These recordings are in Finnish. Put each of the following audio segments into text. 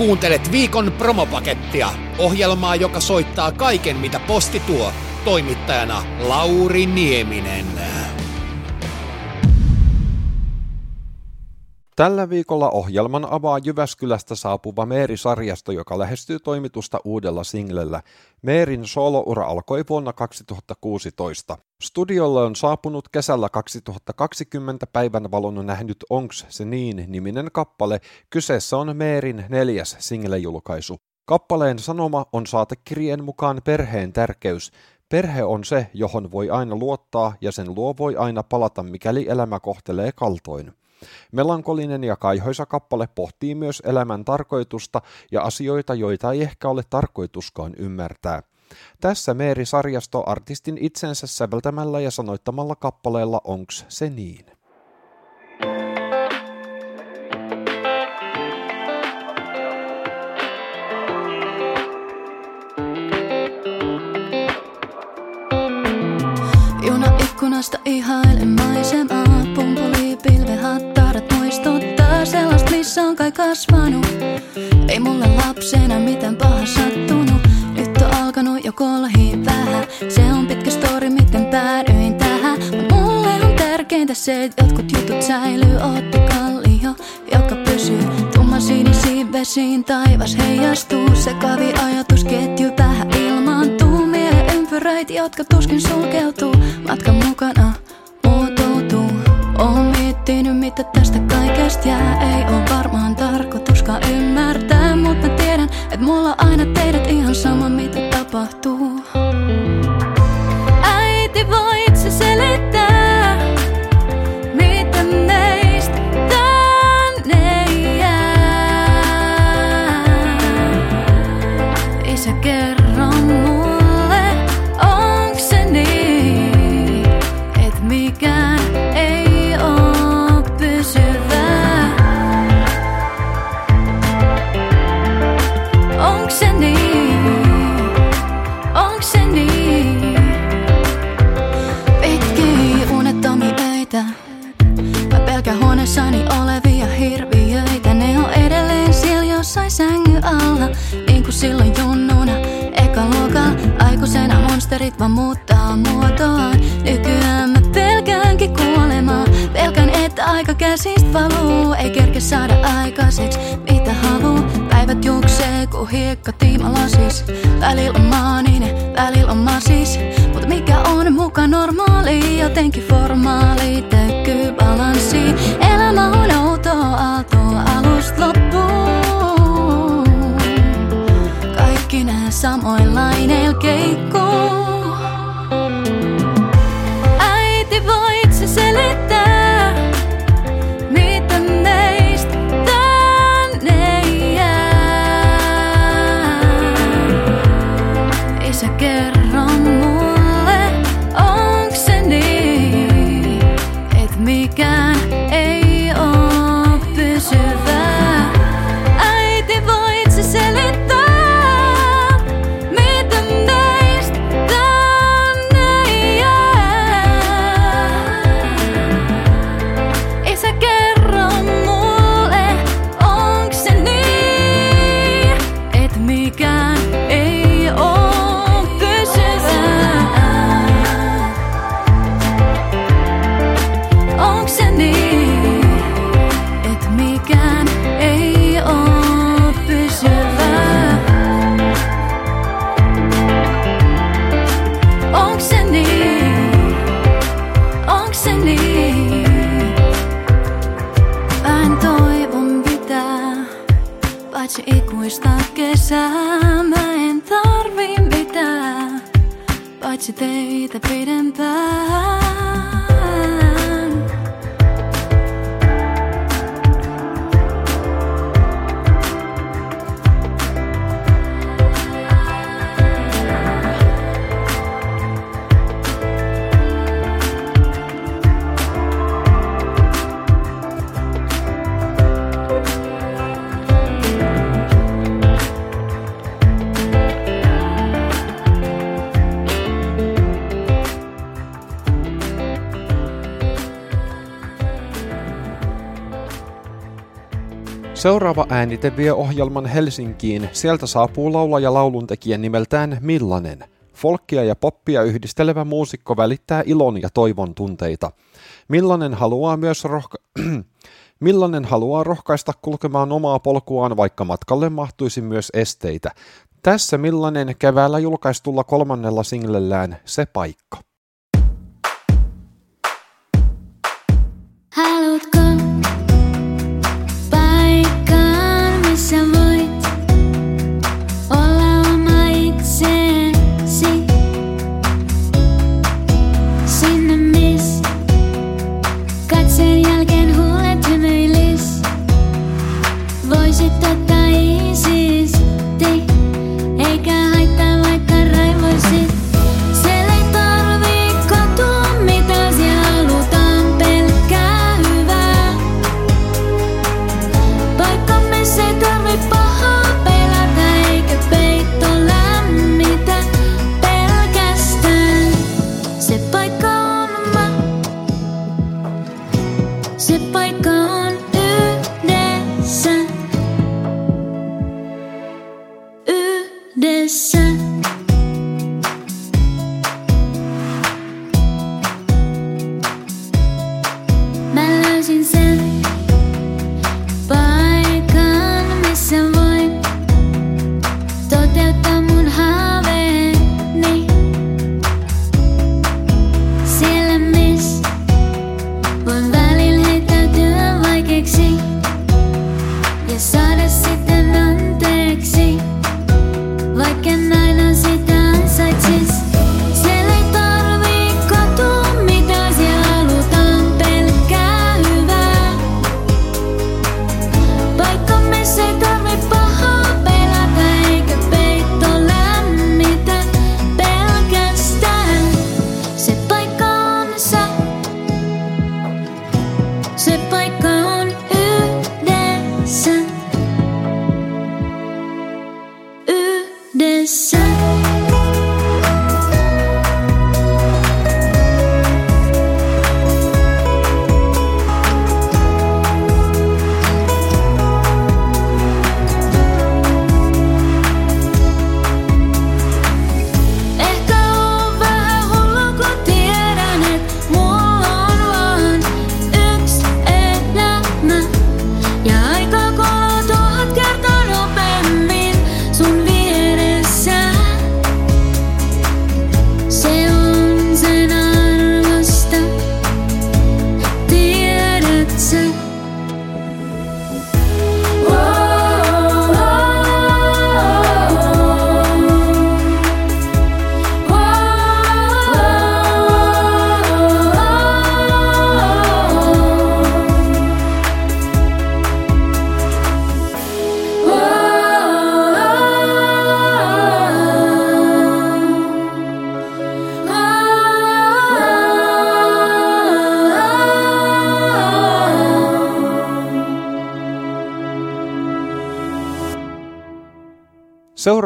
Kuuntelet viikon promopakettia, ohjelmaa, joka soittaa kaiken mitä posti tuo. Toimittajana Lauri Nieminen. Tällä viikolla ohjelman avaa Jyväskylästä saapuva Meeri-sarjasto, joka lähestyy toimitusta uudella singlellä. Meerin soloura alkoi vuonna 2016. Studiolle on saapunut kesällä 2020 päivän valon nähnyt Onks se niin niminen kappale. Kyseessä on Meerin neljäs singlejulkaisu. Kappaleen sanoma on saatekirjeen mukaan perheen tärkeys. Perhe on se, johon voi aina luottaa ja sen luo voi aina palata, mikäli elämä kohtelee kaltoin. Melankolinen ja kaihoisa kappale pohtii myös elämän tarkoitusta ja asioita, joita ei ehkä ole tarkoituskaan ymmärtää. Tässä Meeri Sarjasto artistin itsensä säveltämällä ja sanoittamalla kappaleella Onks se niin? Juna ikkunasta ihailen maisemaa, kasvanut. Ei mulle lapsena mitään paha sattunut, nyt on alkanut jo kolhi vähän. Se on pitkä story, miten päädyin tähän. Mulle on tärkeintä se, että jotkut jutut säilyy, ootte kallio, joka pysyy. Tumma sinisiin vesiin taivas heijastuu, se kavi ajatusketju vähän ilmaantuu. Mieleen ympyröit, jotka tuskin sulkeutuu, matkan mukana. Oon miettinyt mitä tästä kaikesta jää. Ei oo varmaan tarkoituskaan ymmärtää Mut mä tiedän, et mulla aina teidät ihan sama mitä tapahtuu käsistä valuu Ei kerke saada aikaiseksi. Mitä haluu Päivät juoksee kuin hiekka tiimalasis. Välillä on maaninen, välillä on masis. Mutta mikä on muka normaali? Jotenkin formaali Tökkyy balanssiin Elämä on outoa aaltoa alusta loppuun Kaikki nää samoin laineilla keikkuu Seuraava äänite vie ohjelman Helsinkiin. Sieltä saapuu laulaja lauluntekijä nimeltään Millanen. Folkkia ja poppia yhdistelevä muusikko välittää ilon ja toivon tunteita. Millanen haluaa myös rohka- Millanen haluaa rohkaista kulkemaan omaa polkuaan, vaikka matkalle mahtuisi myös esteitä. Tässä Millanen keväällä julkaistulla kolmannella singlellään Se paikka. amor.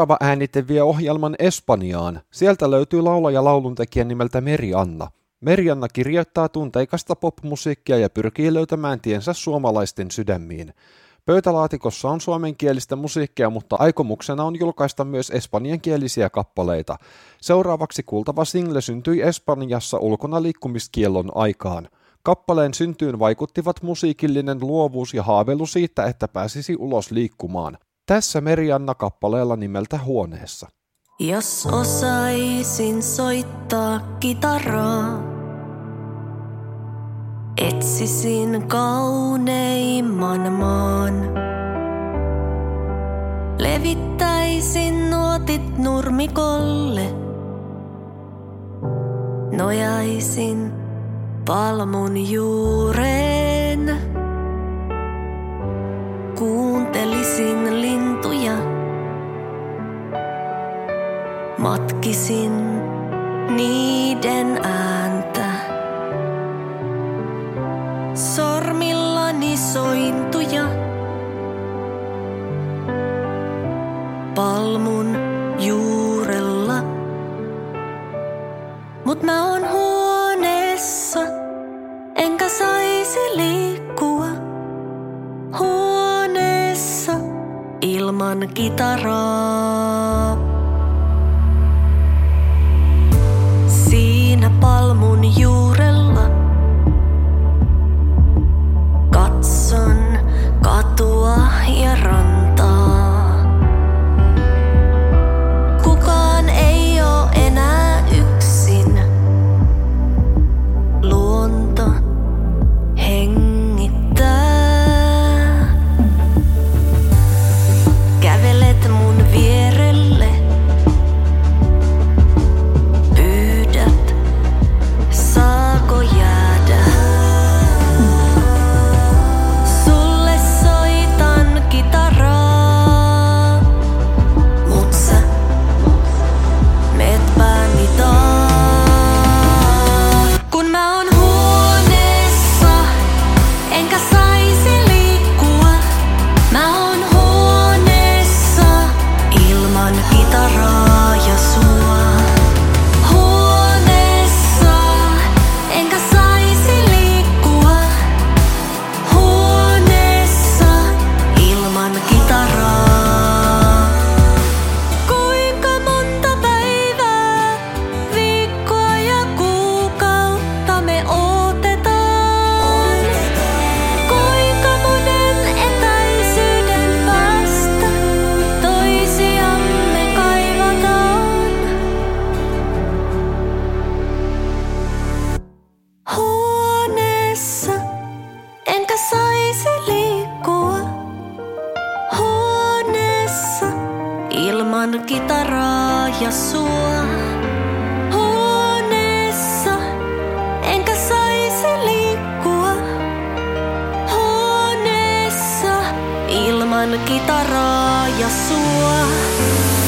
Seuraava äänite vie ohjelman Espanjaan. Sieltä löytyy laulaja lauluntekijä nimeltä Merianna. Merianna kirjoittaa tunteikasta popmusiikkia ja pyrkii löytämään tiensä suomalaisten sydämiin. Pöytälaatikossa on suomenkielistä musiikkia, mutta aikomuksena on julkaista myös espanjankielisiä kappaleita. Seuraavaksi kuultava single syntyi Espanjassa ulkona liikkumiskiellon aikaan. Kappaleen syntyyn vaikuttivat musiikillinen luovuus ja haaveilu siitä, että pääsisi ulos liikkumaan. Tässä Merianna kappaleella nimeltä Huoneessa. Jos osaisin soittaa kitaraa, etsisin kauneimman maan. Levittäisin nuotit nurmikolle, nojaisin palmun juureen. Kuuntelisin lintuja, matkisin niiden ääntä. Sormillani sointuja, palmun kitaraa. ilman kitaraa ja sua.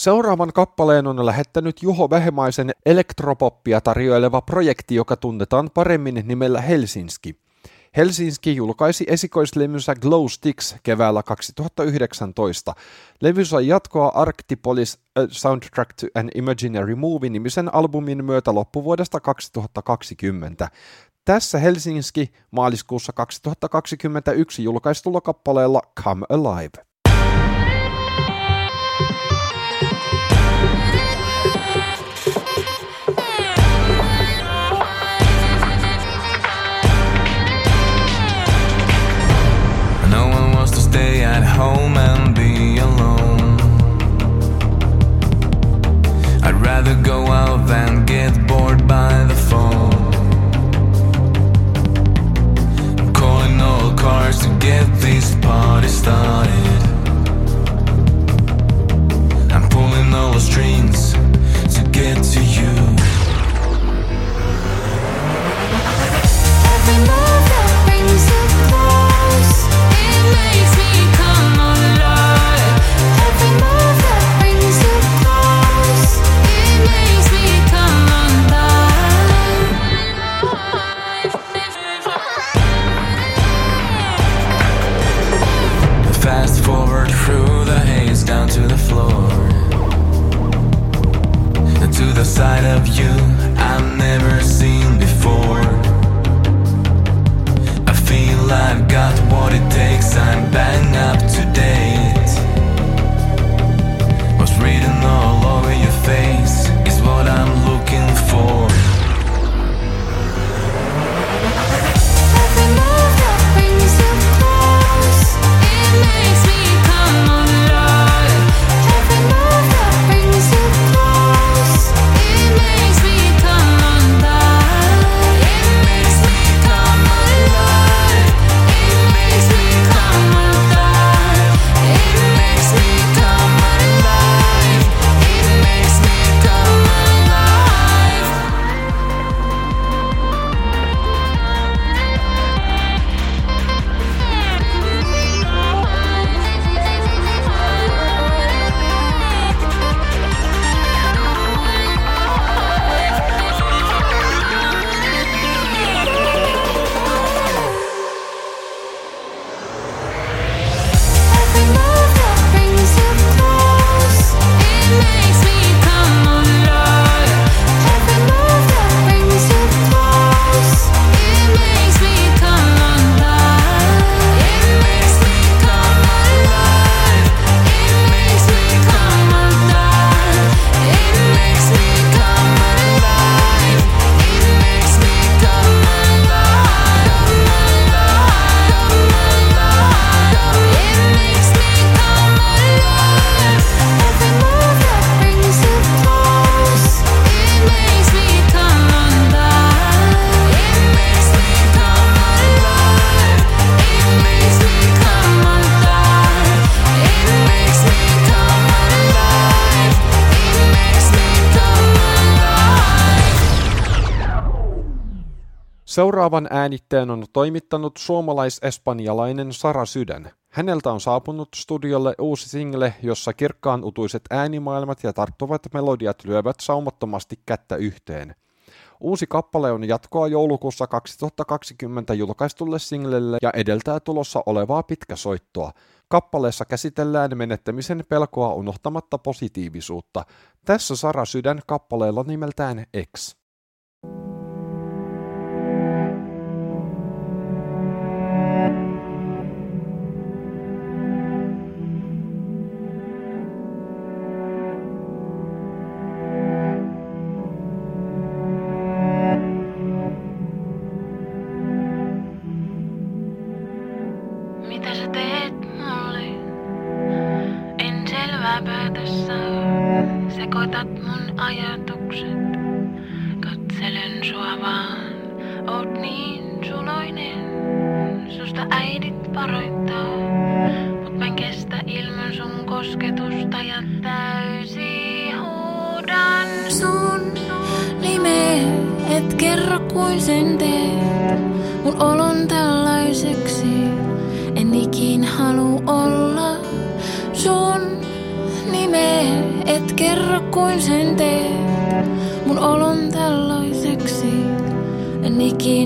Seuraavan kappaleen on lähettänyt Juho Vähemaisen elektropoppia tarjoileva projekti, joka tunnetaan paremmin nimellä Helsinski. Helsinki julkaisi esikoislevynsä Glow Sticks keväällä 2019. Levy sai jatkoa Arctipolis A Soundtrack to an Imaginary Movie nimisen albumin myötä loppuvuodesta 2020. Tässä Helsinki maaliskuussa 2021 julkaistulla kappaleella Come Alive. Seuraavan äänitteen on toimittanut suomalais-espanjalainen Sara Sydän. Häneltä on saapunut studiolle uusi single, jossa kirkkaan utuiset äänimaailmat ja tarttuvat melodiat lyövät saumattomasti kättä yhteen. Uusi kappale on jatkoa joulukuussa 2020 julkaistulle singlelle ja edeltää tulossa olevaa pitkäsoittoa. Kappaleessa käsitellään menettämisen pelkoa unohtamatta positiivisuutta. Tässä Sara Sydän kappaleella nimeltään X.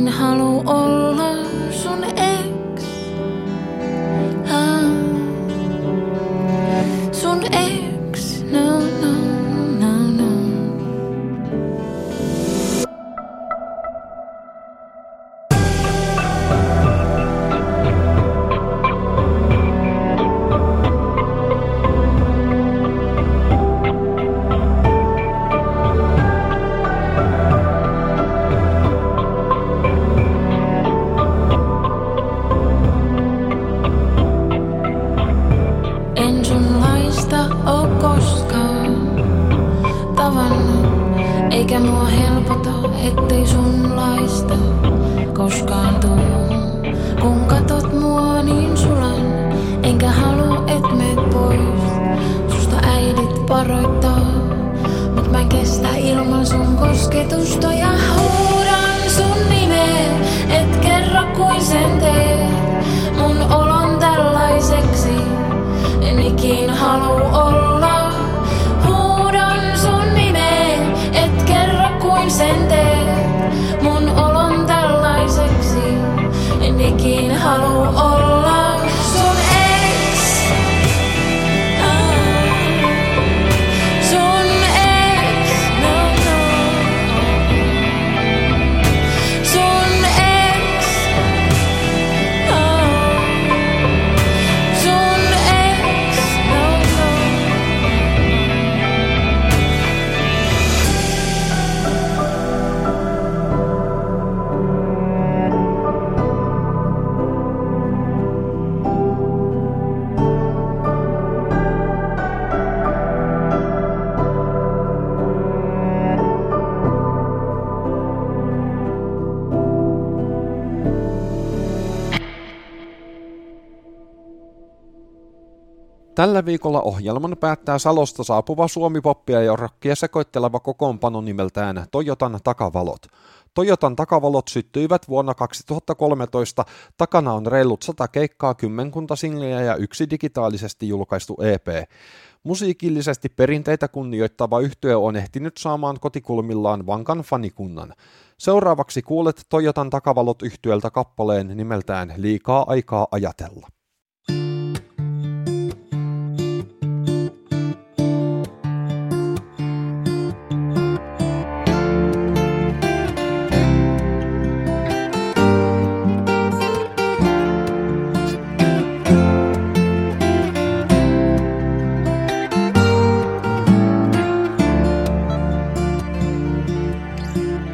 En halu olla sun Viikolla ohjelman päättää Salosta saapuva suomipoppia ja rockia sekoitteleva kokoonpano nimeltään Toyotan takavalot. Toyotan takavalot syttyivät vuonna 2013, takana on reilut sata keikkaa, kymmenkunta singlejä ja yksi digitaalisesti julkaistu EP. Musiikillisesti perinteitä kunnioittava yhtye on ehtinyt saamaan kotikulmillaan vankan fanikunnan. Seuraavaksi kuulet Toyotan takavalot yhtyöltä kappaleen nimeltään Liikaa aikaa ajatella.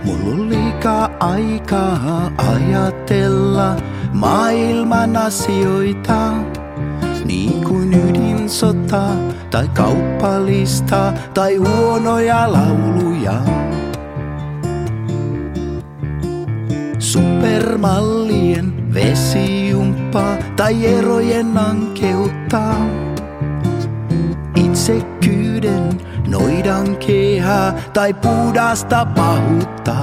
Mulla on liikaa aikaa ajatella maailman asioita. Niin kuin ydinsota tai kauppalista tai huonoja lauluja. Supermallien vesijumppaa tai erojen ankeutta. Itsekyyden noidan kehää tai puhdasta pahuutta.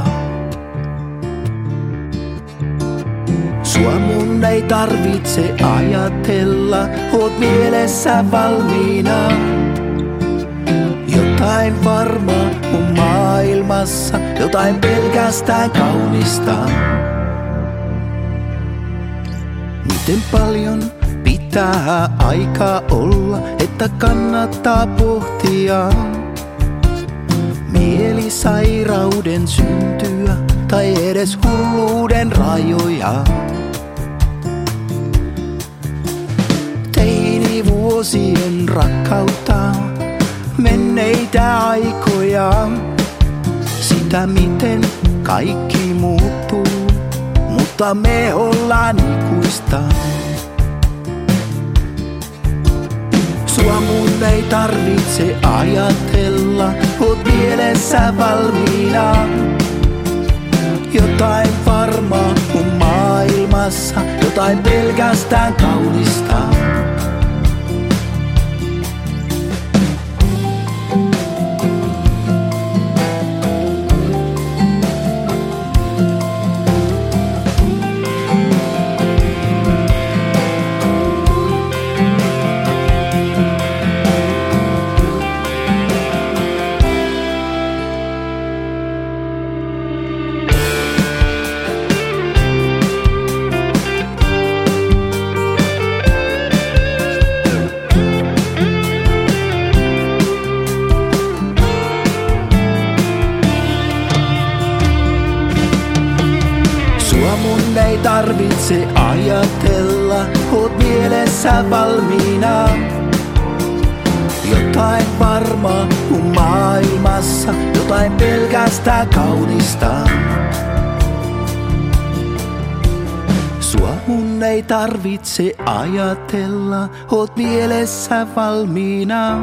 Sua mun ei tarvitse ajatella, oot mielessä valmiina. Jotain varmaa mun maailmassa, jotain pelkästään kaunista. Miten paljon pitää aikaa olla, että kannattaa pohtia mielisairauden syntyä tai edes hulluuden rajoja. Teinivuosien rakkautta, menneitä aikoja, sitä miten kaikki muuttuu, mutta me ollaan ikuista. Sua mun ei tarvitse ajatella, oot mielessä valmiina. Jotain varmaa mun maailmassa, jotain pelkästään kaunista. Tarvitse ajatella, oot mielessä valmiina. Jotain varmaa mun maailmassa, jotain pelkästään kaunista. Sua mun ei tarvitse ajatella, oot mielessä valmiina.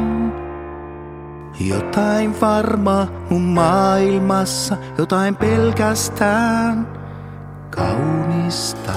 Jotain varmaa mun maailmassa, jotain pelkästään kaunista.